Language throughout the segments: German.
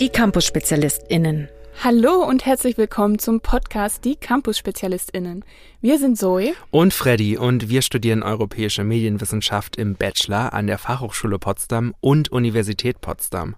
Die Campus-SpezialistInnen. Hallo und herzlich willkommen zum Podcast Die Campus-SpezialistInnen. Wir sind Zoe und Freddy und wir studieren Europäische Medienwissenschaft im Bachelor an der Fachhochschule Potsdam und Universität Potsdam.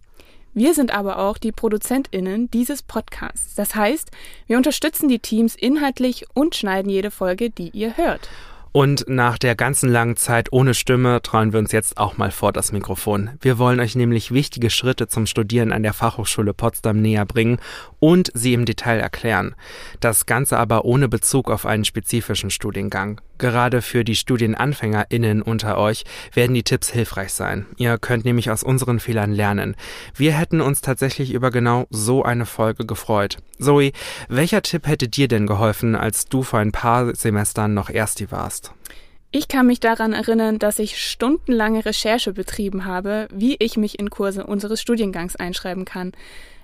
Wir sind aber auch die ProduzentInnen dieses Podcasts. Das heißt, wir unterstützen die Teams inhaltlich und schneiden jede Folge, die ihr hört. Und nach der ganzen langen Zeit ohne Stimme trauen wir uns jetzt auch mal vor das Mikrofon. Wir wollen euch nämlich wichtige Schritte zum Studieren an der Fachhochschule Potsdam näher bringen und sie im Detail erklären. Das Ganze aber ohne Bezug auf einen spezifischen Studiengang. Gerade für die StudienanfängerInnen unter euch werden die Tipps hilfreich sein. Ihr könnt nämlich aus unseren Fehlern lernen. Wir hätten uns tatsächlich über genau so eine Folge gefreut. Zoe, welcher Tipp hätte dir denn geholfen, als du vor ein paar Semestern noch Ersti warst? Ich kann mich daran erinnern, dass ich stundenlange Recherche betrieben habe, wie ich mich in Kurse unseres Studiengangs einschreiben kann.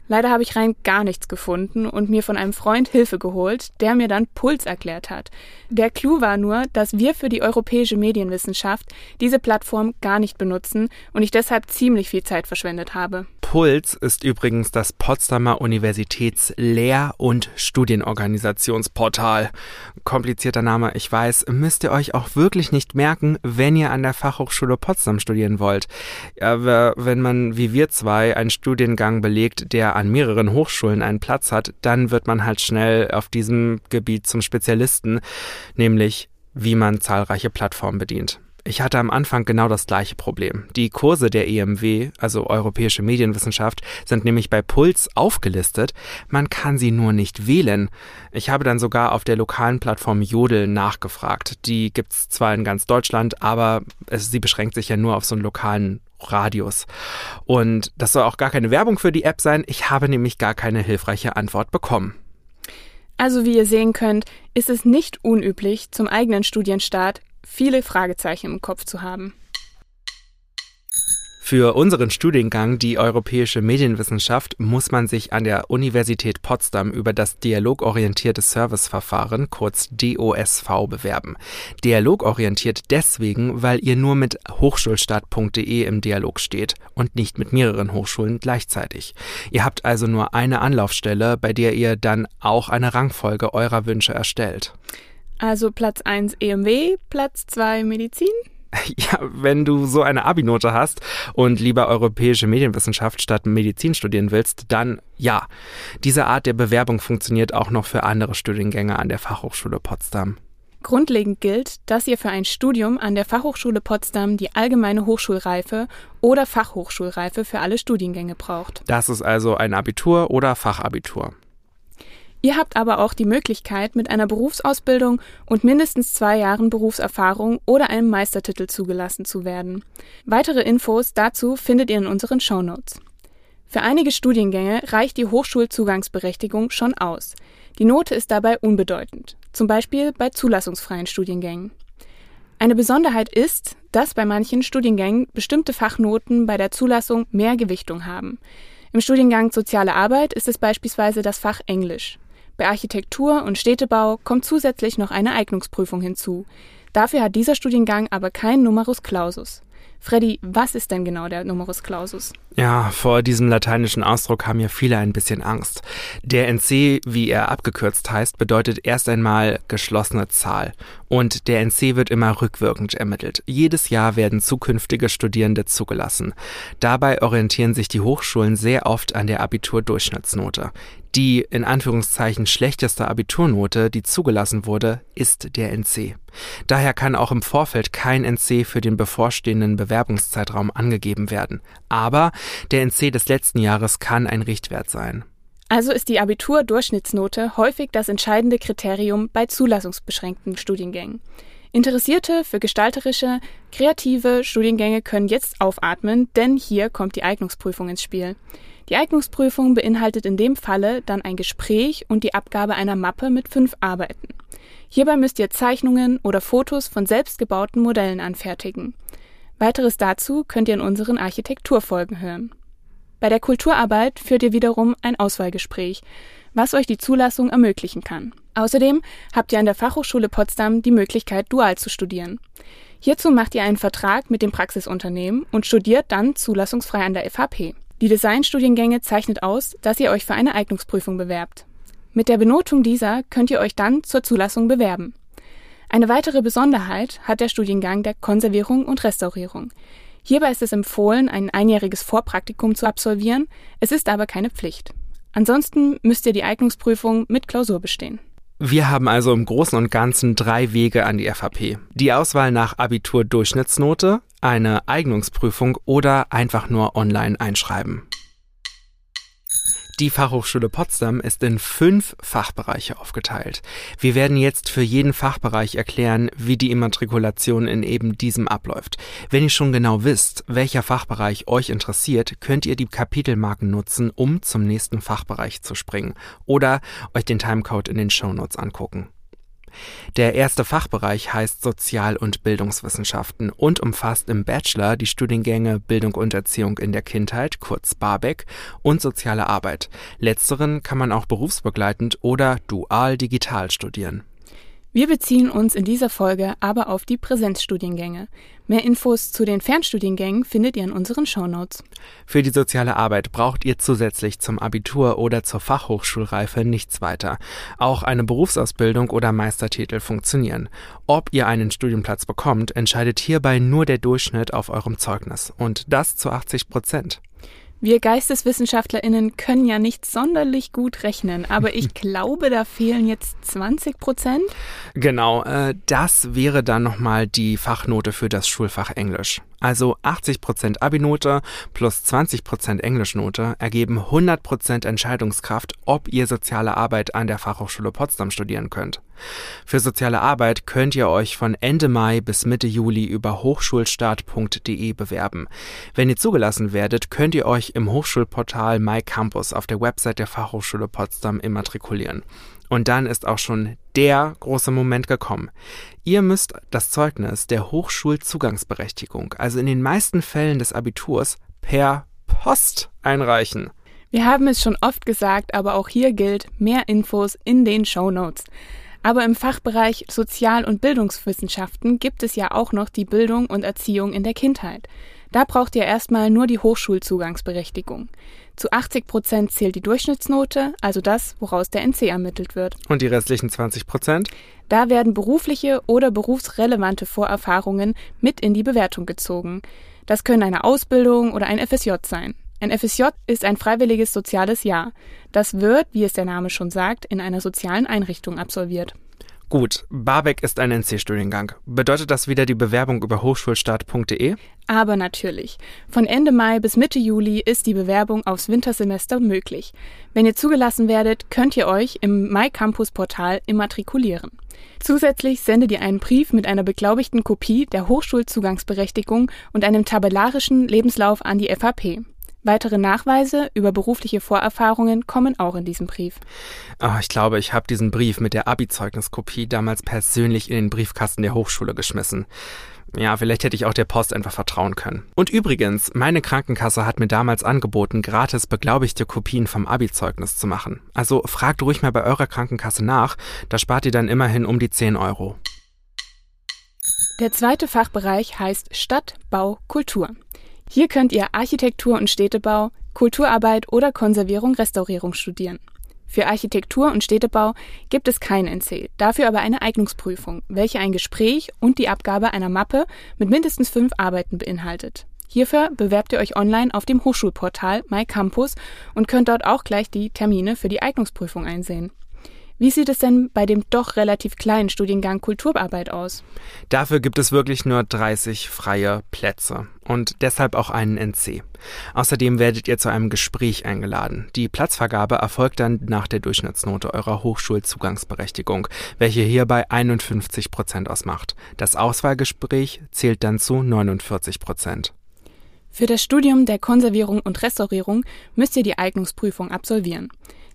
Leider habe ich rein gar nichts gefunden und mir von einem Freund Hilfe geholt, der mir dann Puls erklärt hat. Der Clou war nur, dass wir für die europäische Medienwissenschaft diese Plattform gar nicht benutzen und ich deshalb ziemlich viel Zeit verschwendet habe. Puls ist übrigens das Potsdamer Universitäts Lehr- und Studienorganisationsportal. Komplizierter Name, ich weiß, müsst ihr euch auch wirklich nicht merken, wenn ihr an der Fachhochschule Potsdam studieren wollt. Aber wenn man wie wir zwei einen Studiengang belegt, der an mehreren Hochschulen einen Platz hat, dann wird man halt schnell auf diesem Gebiet zum Spezialisten, nämlich wie man zahlreiche Plattformen bedient. Ich hatte am Anfang genau das gleiche Problem. Die Kurse der EMW, also Europäische Medienwissenschaft, sind nämlich bei Puls aufgelistet. Man kann sie nur nicht wählen. Ich habe dann sogar auf der lokalen Plattform Jodel nachgefragt. Die gibt's zwar in ganz Deutschland, aber es, sie beschränkt sich ja nur auf so einen lokalen Radius. Und das soll auch gar keine Werbung für die App sein. Ich habe nämlich gar keine hilfreiche Antwort bekommen. Also wie ihr sehen könnt, ist es nicht unüblich, zum eigenen Studienstart viele Fragezeichen im Kopf zu haben. Für unseren Studiengang, die Europäische Medienwissenschaft, muss man sich an der Universität Potsdam über das dialogorientierte Serviceverfahren, kurz DOSV, bewerben. Dialogorientiert deswegen, weil ihr nur mit hochschulstart.de im Dialog steht und nicht mit mehreren Hochschulen gleichzeitig. Ihr habt also nur eine Anlaufstelle, bei der ihr dann auch eine Rangfolge eurer Wünsche erstellt. Also Platz 1 EMW, Platz 2 Medizin? Ja, wenn du so eine Abi-Note hast und lieber europäische Medienwissenschaft statt Medizin studieren willst, dann ja. Diese Art der Bewerbung funktioniert auch noch für andere Studiengänge an der Fachhochschule Potsdam. Grundlegend gilt, dass ihr für ein Studium an der Fachhochschule Potsdam die allgemeine Hochschulreife oder Fachhochschulreife für alle Studiengänge braucht. Das ist also ein Abitur oder Fachabitur. Ihr habt aber auch die Möglichkeit, mit einer Berufsausbildung und mindestens zwei Jahren Berufserfahrung oder einem Meistertitel zugelassen zu werden. Weitere Infos dazu findet ihr in unseren Shownotes. Für einige Studiengänge reicht die Hochschulzugangsberechtigung schon aus. Die Note ist dabei unbedeutend, zum Beispiel bei zulassungsfreien Studiengängen. Eine Besonderheit ist, dass bei manchen Studiengängen bestimmte Fachnoten bei der Zulassung mehr Gewichtung haben. Im Studiengang Soziale Arbeit ist es beispielsweise das Fach Englisch. Bei Architektur und Städtebau kommt zusätzlich noch eine Eignungsprüfung hinzu. Dafür hat dieser Studiengang aber kein Numerus Clausus. Freddy, was ist denn genau der Numerus Clausus? Ja, vor diesem lateinischen Ausdruck haben ja viele ein bisschen Angst. Der NC, wie er abgekürzt heißt, bedeutet erst einmal geschlossene Zahl. Und der NC wird immer rückwirkend ermittelt. Jedes Jahr werden zukünftige Studierende zugelassen. Dabei orientieren sich die Hochschulen sehr oft an der Abiturdurchschnittsnote. Die in Anführungszeichen schlechteste Abiturnote, die zugelassen wurde, ist der NC. Daher kann auch im Vorfeld kein NC für den bevorstehenden Bewerbungszeitraum angegeben werden. Aber der NC des letzten Jahres kann ein Richtwert sein. Also ist die Abiturdurchschnittsnote häufig das entscheidende Kriterium bei zulassungsbeschränkten Studiengängen. Interessierte für gestalterische, kreative Studiengänge können jetzt aufatmen, denn hier kommt die Eignungsprüfung ins Spiel. Die Eignungsprüfung beinhaltet in dem Falle dann ein Gespräch und die Abgabe einer Mappe mit fünf Arbeiten. Hierbei müsst ihr Zeichnungen oder Fotos von selbstgebauten Modellen anfertigen. Weiteres dazu könnt ihr in unseren Architekturfolgen hören. Bei der Kulturarbeit führt ihr wiederum ein Auswahlgespräch, was euch die Zulassung ermöglichen kann. Außerdem habt ihr an der Fachhochschule Potsdam die Möglichkeit, dual zu studieren. Hierzu macht ihr einen Vertrag mit dem Praxisunternehmen und studiert dann zulassungsfrei an der FHP. Die Designstudiengänge zeichnet aus, dass ihr euch für eine Eignungsprüfung bewerbt. Mit der Benotung dieser könnt ihr euch dann zur Zulassung bewerben. Eine weitere Besonderheit hat der Studiengang der Konservierung und Restaurierung. Hierbei ist es empfohlen, ein einjähriges Vorpraktikum zu absolvieren, es ist aber keine Pflicht. Ansonsten müsst ihr die Eignungsprüfung mit Klausur bestehen. Wir haben also im Großen und Ganzen drei Wege an die FAP. Die Auswahl nach Abitur-Durchschnittsnote, eine Eignungsprüfung oder einfach nur online einschreiben. Die Fachhochschule Potsdam ist in fünf Fachbereiche aufgeteilt. Wir werden jetzt für jeden Fachbereich erklären, wie die Immatrikulation in eben diesem abläuft. Wenn ihr schon genau wisst, welcher Fachbereich euch interessiert, könnt ihr die Kapitelmarken nutzen, um zum nächsten Fachbereich zu springen oder euch den Timecode in den Shownotes angucken. Der erste Fachbereich heißt Sozial- und Bildungswissenschaften und umfasst im Bachelor die Studiengänge Bildung und Erziehung in der Kindheit, kurz BABEC, und Soziale Arbeit. Letzteren kann man auch berufsbegleitend oder dual digital studieren. Wir beziehen uns in dieser Folge aber auf die Präsenzstudiengänge. Mehr Infos zu den Fernstudiengängen findet ihr in unseren Shownotes. Für die soziale Arbeit braucht ihr zusätzlich zum Abitur oder zur Fachhochschulreife nichts weiter. Auch eine Berufsausbildung oder Meistertitel funktionieren. Ob ihr einen Studienplatz bekommt, entscheidet hierbei nur der Durchschnitt auf eurem Zeugnis und das zu 80 Prozent. Wir GeisteswissenschaftlerInnen können ja nicht sonderlich gut rechnen, aber ich glaube, da fehlen jetzt 20 Prozent. Genau, äh, das wäre dann nochmal die Fachnote für das Schulfach Englisch. Also 80% Abi-Note plus 20% Englischnote ergeben 100% Entscheidungskraft, ob ihr soziale Arbeit an der Fachhochschule Potsdam studieren könnt. Für soziale Arbeit könnt ihr euch von Ende Mai bis Mitte Juli über hochschulstart.de bewerben. Wenn ihr zugelassen werdet, könnt ihr euch im Hochschulportal MyCampus auf der Website der Fachhochschule Potsdam immatrikulieren. Und dann ist auch schon der große Moment gekommen. Ihr müsst das Zeugnis der Hochschulzugangsberechtigung, also in den meisten Fällen des Abiturs, per Post einreichen. Wir haben es schon oft gesagt, aber auch hier gilt mehr Infos in den Show Notes. Aber im Fachbereich Sozial- und Bildungswissenschaften gibt es ja auch noch die Bildung und Erziehung in der Kindheit. Da braucht ihr erstmal nur die Hochschulzugangsberechtigung. Zu 80 Prozent zählt die Durchschnittsnote, also das, woraus der NC ermittelt wird. Und die restlichen 20 Prozent? Da werden berufliche oder berufsrelevante Vorerfahrungen mit in die Bewertung gezogen. Das können eine Ausbildung oder ein FSJ sein. Ein FSJ ist ein freiwilliges soziales Jahr. Das wird, wie es der Name schon sagt, in einer sozialen Einrichtung absolviert. Gut, Barbeck ist ein NC-Studiengang. Bedeutet das wieder die Bewerbung über hochschulstart.de? Aber natürlich. Von Ende Mai bis Mitte Juli ist die Bewerbung aufs Wintersemester möglich. Wenn ihr zugelassen werdet, könnt ihr euch im MyCampus-Portal immatrikulieren. Zusätzlich sendet ihr einen Brief mit einer beglaubigten Kopie der Hochschulzugangsberechtigung und einem tabellarischen Lebenslauf an die FAP. Weitere Nachweise über berufliche Vorerfahrungen kommen auch in diesem Brief. Oh, ich glaube, ich habe diesen Brief mit der Abi-Zeugniskopie damals persönlich in den Briefkasten der Hochschule geschmissen. Ja, vielleicht hätte ich auch der Post einfach vertrauen können. Und übrigens, meine Krankenkasse hat mir damals angeboten, gratis beglaubigte Kopien vom Abi-Zeugnis zu machen. Also fragt ruhig mal bei eurer Krankenkasse nach, da spart ihr dann immerhin um die 10 Euro. Der zweite Fachbereich heißt Stadt, Bau, Kultur. Hier könnt ihr Architektur und Städtebau, Kulturarbeit oder Konservierung, Restaurierung studieren. Für Architektur und Städtebau gibt es kein NC, dafür aber eine Eignungsprüfung, welche ein Gespräch und die Abgabe einer Mappe mit mindestens fünf Arbeiten beinhaltet. Hierfür bewerbt ihr euch online auf dem Hochschulportal MyCampus und könnt dort auch gleich die Termine für die Eignungsprüfung einsehen. Wie sieht es denn bei dem doch relativ kleinen Studiengang Kulturarbeit aus? Dafür gibt es wirklich nur 30 freie Plätze und deshalb auch einen NC. Außerdem werdet ihr zu einem Gespräch eingeladen. Die Platzvergabe erfolgt dann nach der Durchschnittsnote eurer Hochschulzugangsberechtigung, welche hierbei 51 Prozent ausmacht. Das Auswahlgespräch zählt dann zu 49 Prozent. Für das Studium der Konservierung und Restaurierung müsst ihr die Eignungsprüfung absolvieren.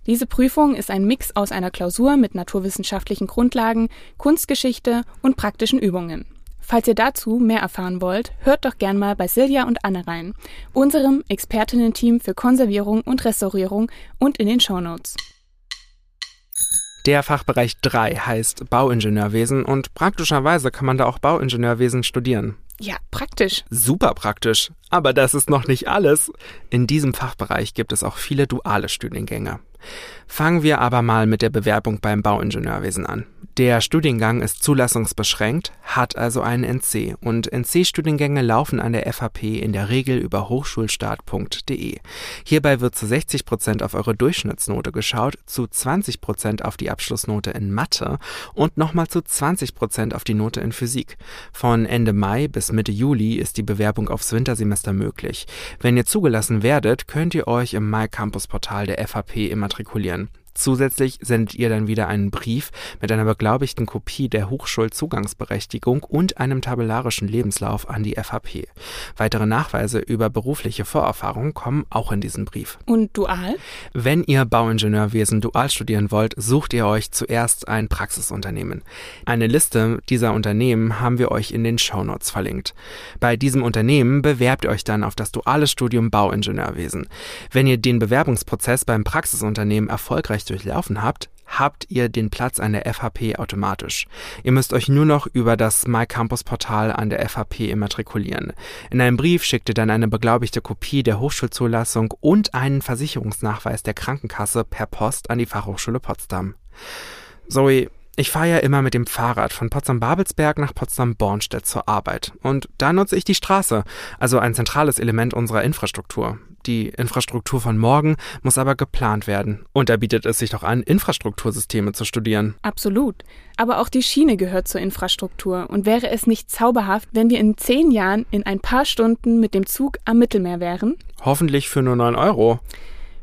Diese Prüfung ist ein Mix aus einer Klausur mit naturwissenschaftlichen Grundlagen, Kunstgeschichte und praktischen Übungen. Falls ihr dazu mehr erfahren wollt, hört doch gern mal bei Silja und Anne rein, unserem Expertinnen-Team für Konservierung und Restaurierung und in den Shownotes. Der Fachbereich 3 heißt Bauingenieurwesen und praktischerweise kann man da auch Bauingenieurwesen studieren. Ja, praktisch. Super praktisch. Aber das ist noch nicht alles. In diesem Fachbereich gibt es auch viele duale Studiengänge. Fangen wir aber mal mit der Bewerbung beim Bauingenieurwesen an. Der Studiengang ist zulassungsbeschränkt, hat also einen NC und NC-Studiengänge laufen an der FHP in der Regel über hochschulstart.de. Hierbei wird zu 60 Prozent auf eure Durchschnittsnote geschaut, zu 20 Prozent auf die Abschlussnote in Mathe und nochmal zu 20 Prozent auf die Note in Physik. Von Ende Mai bis Mitte Juli ist die Bewerbung aufs Wintersemester möglich. Wenn ihr zugelassen werdet, könnt ihr euch im Mai Campus Portal der FHP immatrikulieren. Zusätzlich sendet ihr dann wieder einen Brief mit einer beglaubigten Kopie der Hochschulzugangsberechtigung und einem tabellarischen Lebenslauf an die FHP. Weitere Nachweise über berufliche Vorerfahrung kommen auch in diesen Brief. Und dual? Wenn ihr Bauingenieurwesen dual studieren wollt, sucht ihr euch zuerst ein Praxisunternehmen. Eine Liste dieser Unternehmen haben wir euch in den Shownotes verlinkt. Bei diesem Unternehmen bewerbt ihr euch dann auf das duale Studium Bauingenieurwesen. Wenn ihr den Bewerbungsprozess beim Praxisunternehmen erfolgreich durchlaufen habt, habt ihr den Platz an der FHP automatisch. Ihr müsst euch nur noch über das MyCampus-Portal an der FHP immatrikulieren. In einem Brief schickt ihr dann eine beglaubigte Kopie der Hochschulzulassung und einen Versicherungsnachweis der Krankenkasse per Post an die Fachhochschule Potsdam. Zoe, ich fahre ja immer mit dem Fahrrad von Potsdam-Babelsberg nach Potsdam-Bornstedt zur Arbeit. Und da nutze ich die Straße, also ein zentrales Element unserer Infrastruktur. Die Infrastruktur von morgen muss aber geplant werden. Und da bietet es sich doch an, Infrastruktursysteme zu studieren. Absolut. Aber auch die Schiene gehört zur Infrastruktur. Und wäre es nicht zauberhaft, wenn wir in zehn Jahren in ein paar Stunden mit dem Zug am Mittelmeer wären? Hoffentlich für nur 9 Euro.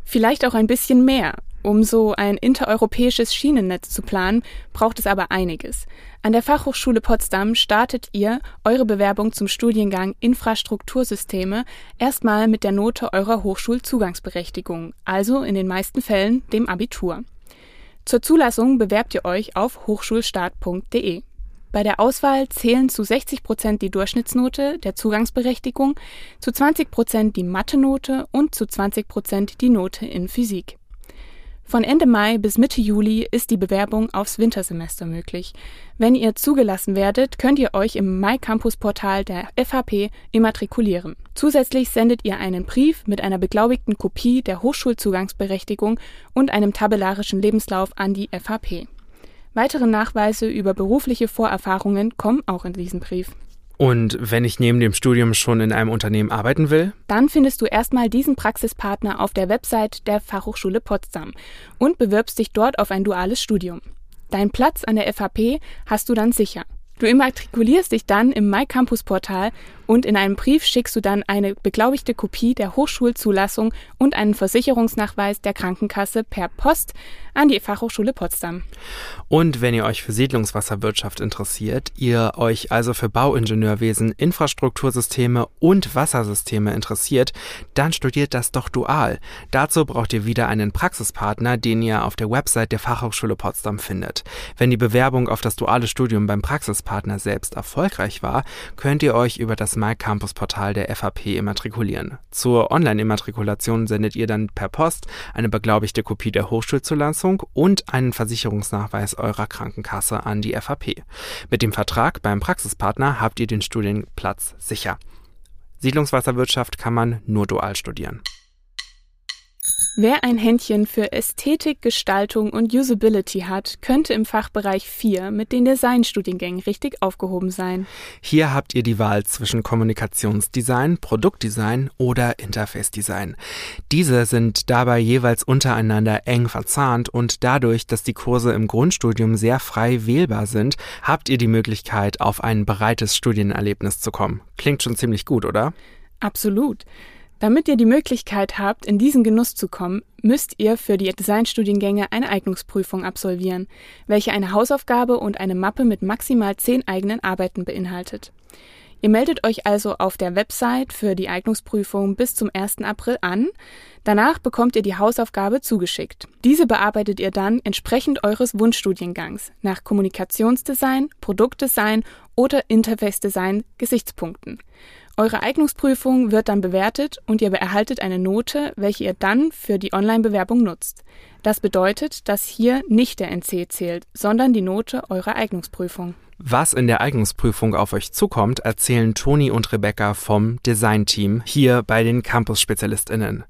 Vielleicht auch ein bisschen mehr. Um so ein intereuropäisches Schienennetz zu planen, braucht es aber einiges. An der Fachhochschule Potsdam startet ihr eure Bewerbung zum Studiengang Infrastruktursysteme erstmal mit der Note eurer Hochschulzugangsberechtigung, also in den meisten Fällen dem Abitur. Zur Zulassung bewerbt ihr euch auf hochschulstart.de. Bei der Auswahl zählen zu 60 Prozent die Durchschnittsnote der Zugangsberechtigung, zu 20 Prozent die Mathe-Note und zu 20 Prozent die Note in Physik. Von Ende Mai bis Mitte Juli ist die Bewerbung aufs Wintersemester möglich. Wenn ihr zugelassen werdet, könnt ihr euch im Mai Campus Portal der FHP immatrikulieren. Zusätzlich sendet ihr einen Brief mit einer beglaubigten Kopie der Hochschulzugangsberechtigung und einem tabellarischen Lebenslauf an die FHP. Weitere Nachweise über berufliche Vorerfahrungen kommen auch in diesen Brief. Und wenn ich neben dem Studium schon in einem Unternehmen arbeiten will? Dann findest du erstmal diesen Praxispartner auf der Website der Fachhochschule Potsdam und bewirbst dich dort auf ein duales Studium. Deinen Platz an der FHP hast du dann sicher. Du immatrikulierst dich dann im MyCampus-Portal und in einem Brief schickst du dann eine beglaubigte Kopie der Hochschulzulassung und einen Versicherungsnachweis der Krankenkasse per Post an die Fachhochschule Potsdam. Und wenn ihr euch für Siedlungswasserwirtschaft interessiert, ihr euch also für Bauingenieurwesen, Infrastruktursysteme und Wassersysteme interessiert, dann studiert das doch dual. Dazu braucht ihr wieder einen Praxispartner, den ihr auf der Website der Fachhochschule Potsdam findet. Wenn die Bewerbung auf das duale Studium beim Praxispartner selbst erfolgreich war, könnt ihr euch über das MyCampus-Portal der FAP immatrikulieren. Zur Online-Immatrikulation sendet ihr dann per Post eine beglaubigte Kopie der Hochschulzulassung und einen Versicherungsnachweis eurer Krankenkasse an die FAP. Mit dem Vertrag beim Praxispartner habt ihr den Studienplatz sicher. Siedlungswasserwirtschaft kann man nur dual studieren. Wer ein Händchen für Ästhetik, Gestaltung und Usability hat, könnte im Fachbereich 4 mit den Designstudiengängen richtig aufgehoben sein. Hier habt ihr die Wahl zwischen Kommunikationsdesign, Produktdesign oder Interface Design. Diese sind dabei jeweils untereinander eng verzahnt und dadurch, dass die Kurse im Grundstudium sehr frei wählbar sind, habt ihr die Möglichkeit, auf ein breites Studienerlebnis zu kommen. Klingt schon ziemlich gut, oder? Absolut. Damit ihr die Möglichkeit habt, in diesen Genuss zu kommen, müsst ihr für die Designstudiengänge eine Eignungsprüfung absolvieren, welche eine Hausaufgabe und eine Mappe mit maximal zehn eigenen Arbeiten beinhaltet. Ihr meldet euch also auf der Website für die Eignungsprüfung bis zum 1. April an. Danach bekommt ihr die Hausaufgabe zugeschickt. Diese bearbeitet ihr dann entsprechend eures Wunschstudiengangs nach Kommunikationsdesign, Produktdesign oder Interface-Design Gesichtspunkten. Eure Eignungsprüfung wird dann bewertet und ihr erhaltet eine Note, welche ihr dann für die Online-Bewerbung nutzt. Das bedeutet, dass hier nicht der NC zählt, sondern die Note eurer Eignungsprüfung. Was in der Eignungsprüfung auf euch zukommt, erzählen Toni und Rebecca vom Design-Team hier bei den Campus-SpezialistInnen.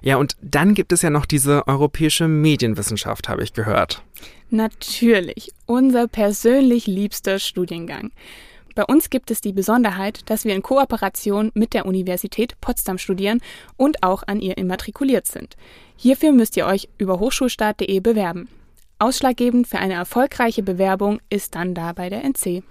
Ja, und dann gibt es ja noch diese europäische Medienwissenschaft, habe ich gehört. Natürlich, unser persönlich liebster Studiengang. Bei uns gibt es die Besonderheit, dass wir in Kooperation mit der Universität Potsdam studieren und auch an ihr immatrikuliert sind. Hierfür müsst ihr euch über hochschulstart.de bewerben. Ausschlaggebend für eine erfolgreiche Bewerbung ist dann dabei der NC.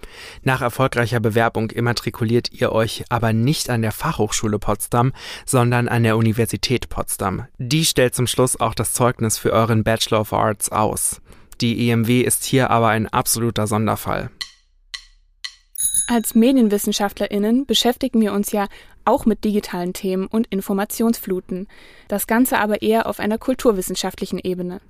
Nach erfolgreicher Bewerbung immatrikuliert ihr euch aber nicht an der Fachhochschule Potsdam, sondern an der Universität Potsdam. Die stellt zum Schluss auch das Zeugnis für euren Bachelor of Arts aus. Die EMW ist hier aber ein absoluter Sonderfall. Als Medienwissenschaftlerinnen beschäftigen wir uns ja auch mit digitalen Themen und Informationsfluten. Das Ganze aber eher auf einer kulturwissenschaftlichen Ebene.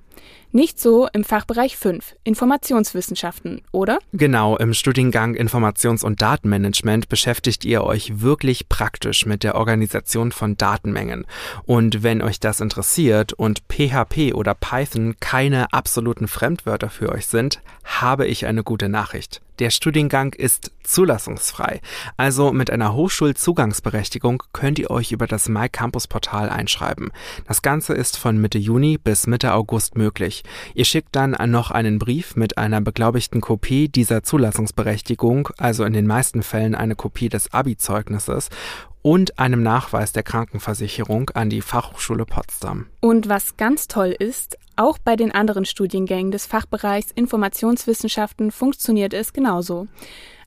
Nicht so im Fachbereich 5, Informationswissenschaften, oder? Genau, im Studiengang Informations- und Datenmanagement beschäftigt ihr euch wirklich praktisch mit der Organisation von Datenmengen. Und wenn euch das interessiert und PHP oder Python keine absoluten Fremdwörter für euch sind, habe ich eine gute Nachricht. Der Studiengang ist zulassungsfrei. Also mit einer Hochschulzugangsberechtigung könnt ihr euch über das MyCampus-Portal einschreiben. Das Ganze ist von Mitte Juni bis Mitte August möglich. Ihr schickt dann noch einen Brief mit einer beglaubigten Kopie dieser Zulassungsberechtigung, also in den meisten Fällen eine Kopie des Abi-Zeugnisses und einem Nachweis der Krankenversicherung an die Fachhochschule Potsdam. Und was ganz toll ist, auch bei den anderen Studiengängen des Fachbereichs Informationswissenschaften funktioniert es genauso.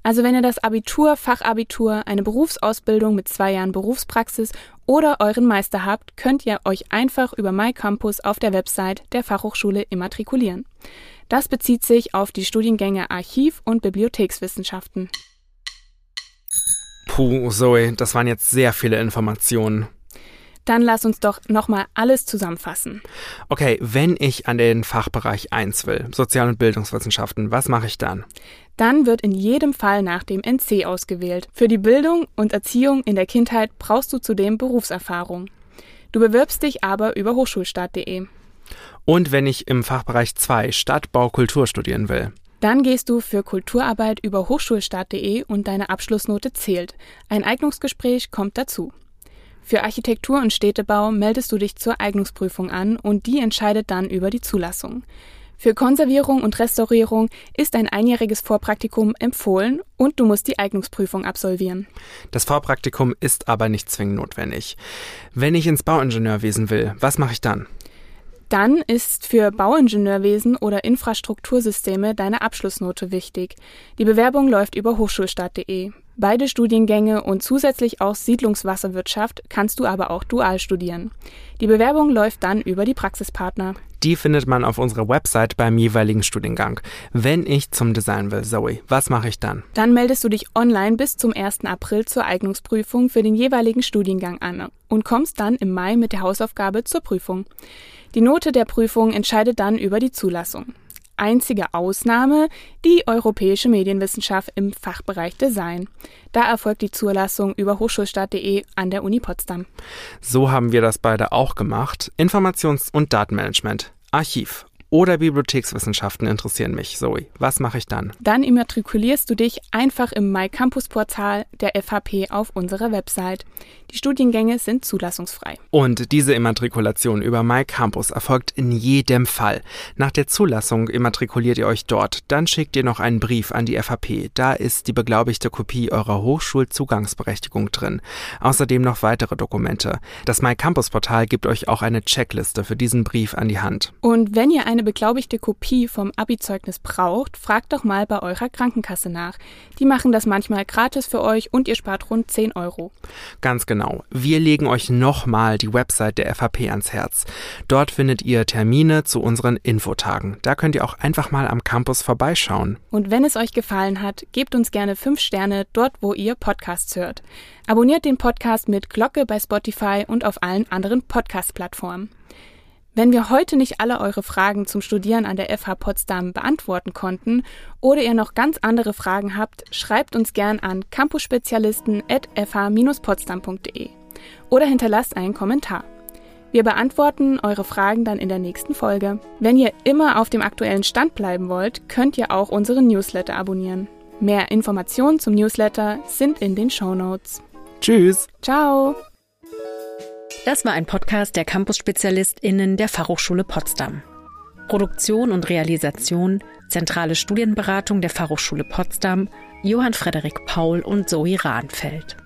Also wenn ihr das Abitur, Fachabitur, eine Berufsausbildung mit zwei Jahren Berufspraxis oder euren Meister habt, könnt ihr euch einfach über MyCampus auf der Website der Fachhochschule immatrikulieren. Das bezieht sich auf die Studiengänge Archiv- und Bibliothekswissenschaften. Puh, Zoe, das waren jetzt sehr viele Informationen. Dann lass uns doch nochmal alles zusammenfassen. Okay, wenn ich an den Fachbereich 1 will, Sozial- und Bildungswissenschaften, was mache ich dann? Dann wird in jedem Fall nach dem NC ausgewählt. Für die Bildung und Erziehung in der Kindheit brauchst du zudem Berufserfahrung. Du bewirbst dich aber über hochschulstart.de. Und wenn ich im Fachbereich 2 Stadtbau Kultur studieren will? Dann gehst du für Kulturarbeit über hochschulstart.de und deine Abschlussnote zählt. Ein Eignungsgespräch kommt dazu. Für Architektur und Städtebau meldest du dich zur Eignungsprüfung an und die entscheidet dann über die Zulassung. Für Konservierung und Restaurierung ist ein einjähriges Vorpraktikum empfohlen und du musst die Eignungsprüfung absolvieren. Das Vorpraktikum ist aber nicht zwingend notwendig. Wenn ich ins Bauingenieurwesen will, was mache ich dann? Dann ist für Bauingenieurwesen oder Infrastruktursysteme deine Abschlussnote wichtig. Die Bewerbung läuft über hochschulstart.de. Beide Studiengänge und zusätzlich auch Siedlungswasserwirtschaft kannst du aber auch dual studieren. Die Bewerbung läuft dann über die Praxispartner. Die findet man auf unserer Website beim jeweiligen Studiengang. Wenn ich zum Design will, Zoe, was mache ich dann? Dann meldest du dich online bis zum 1. April zur Eignungsprüfung für den jeweiligen Studiengang an und kommst dann im Mai mit der Hausaufgabe zur Prüfung. Die Note der Prüfung entscheidet dann über die Zulassung. Einzige Ausnahme die europäische Medienwissenschaft im Fachbereich Design. Da erfolgt die Zulassung über hochschulstadt.de an der Uni Potsdam. So haben wir das beide auch gemacht. Informations- und Datenmanagement, Archiv oder Bibliothekswissenschaften interessieren mich. Zoe, was mache ich dann? Dann immatrikulierst du dich einfach im MyCampus-Portal der FHP auf unserer Website. Die Studiengänge sind zulassungsfrei. Und diese Immatrikulation über MyCampus erfolgt in jedem Fall. Nach der Zulassung immatrikuliert ihr euch dort. Dann schickt ihr noch einen Brief an die FHP. Da ist die beglaubigte Kopie eurer Hochschulzugangsberechtigung drin. Außerdem noch weitere Dokumente. Das MyCampus-Portal gibt euch auch eine Checkliste für diesen Brief an die Hand. Und wenn ihr eine eine beglaubigte Kopie vom Abi-Zeugnis braucht, fragt doch mal bei eurer Krankenkasse nach. Die machen das manchmal gratis für euch und ihr spart rund 10 Euro. Ganz genau. Wir legen euch nochmal die Website der FAP ans Herz. Dort findet ihr Termine zu unseren Infotagen. Da könnt ihr auch einfach mal am Campus vorbeischauen. Und wenn es euch gefallen hat, gebt uns gerne 5 Sterne dort, wo ihr Podcasts hört. Abonniert den Podcast mit Glocke bei Spotify und auf allen anderen Podcast-Plattformen. Wenn wir heute nicht alle eure Fragen zum Studieren an der FH Potsdam beantworten konnten oder ihr noch ganz andere Fragen habt, schreibt uns gern an campusspezialisten.fh-potsdam.de oder hinterlasst einen Kommentar. Wir beantworten eure Fragen dann in der nächsten Folge. Wenn ihr immer auf dem aktuellen Stand bleiben wollt, könnt ihr auch unseren Newsletter abonnieren. Mehr Informationen zum Newsletter sind in den Show Notes. Tschüss. Ciao. Das war ein Podcast der Campus-SpezialistInnen der Fachhochschule Potsdam. Produktion und Realisation, zentrale Studienberatung der Fachhochschule Potsdam, Johann Frederik Paul und Zoe Rahnfeld.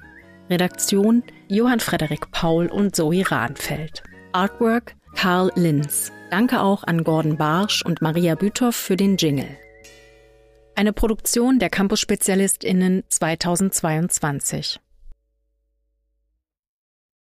Redaktion Johann Frederik Paul und Zoe Rahnfeld. Artwork Karl Linz. Danke auch an Gordon Barsch und Maria Büthoff für den Jingle. Eine Produktion der Campus-SpezialistInnen 2022.